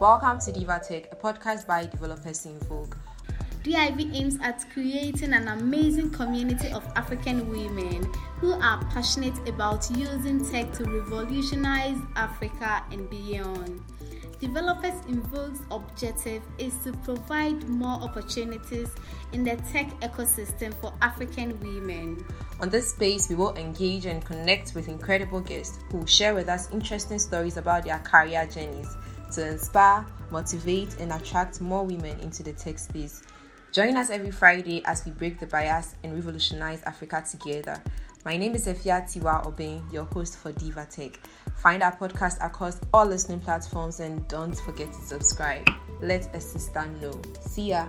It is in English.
Welcome to Diva Tech, a podcast by developers in vogue. DIV aims at creating an amazing community of African women who are passionate about using tech to revolutionize Africa and beyond. Developers in Vogue's objective is to provide more opportunities in the tech ecosystem for African women. On this space, we will engage and connect with incredible guests who will share with us interesting stories about their career journeys to inspire, motivate, and attract more women into the tech space. Join us every Friday as we break the bias and revolutionize Africa together. My name is Efia Tiwa Obeng, your host for Diva Tech. Find our podcast across all listening platforms and don't forget to subscribe. Let a sister know. See ya.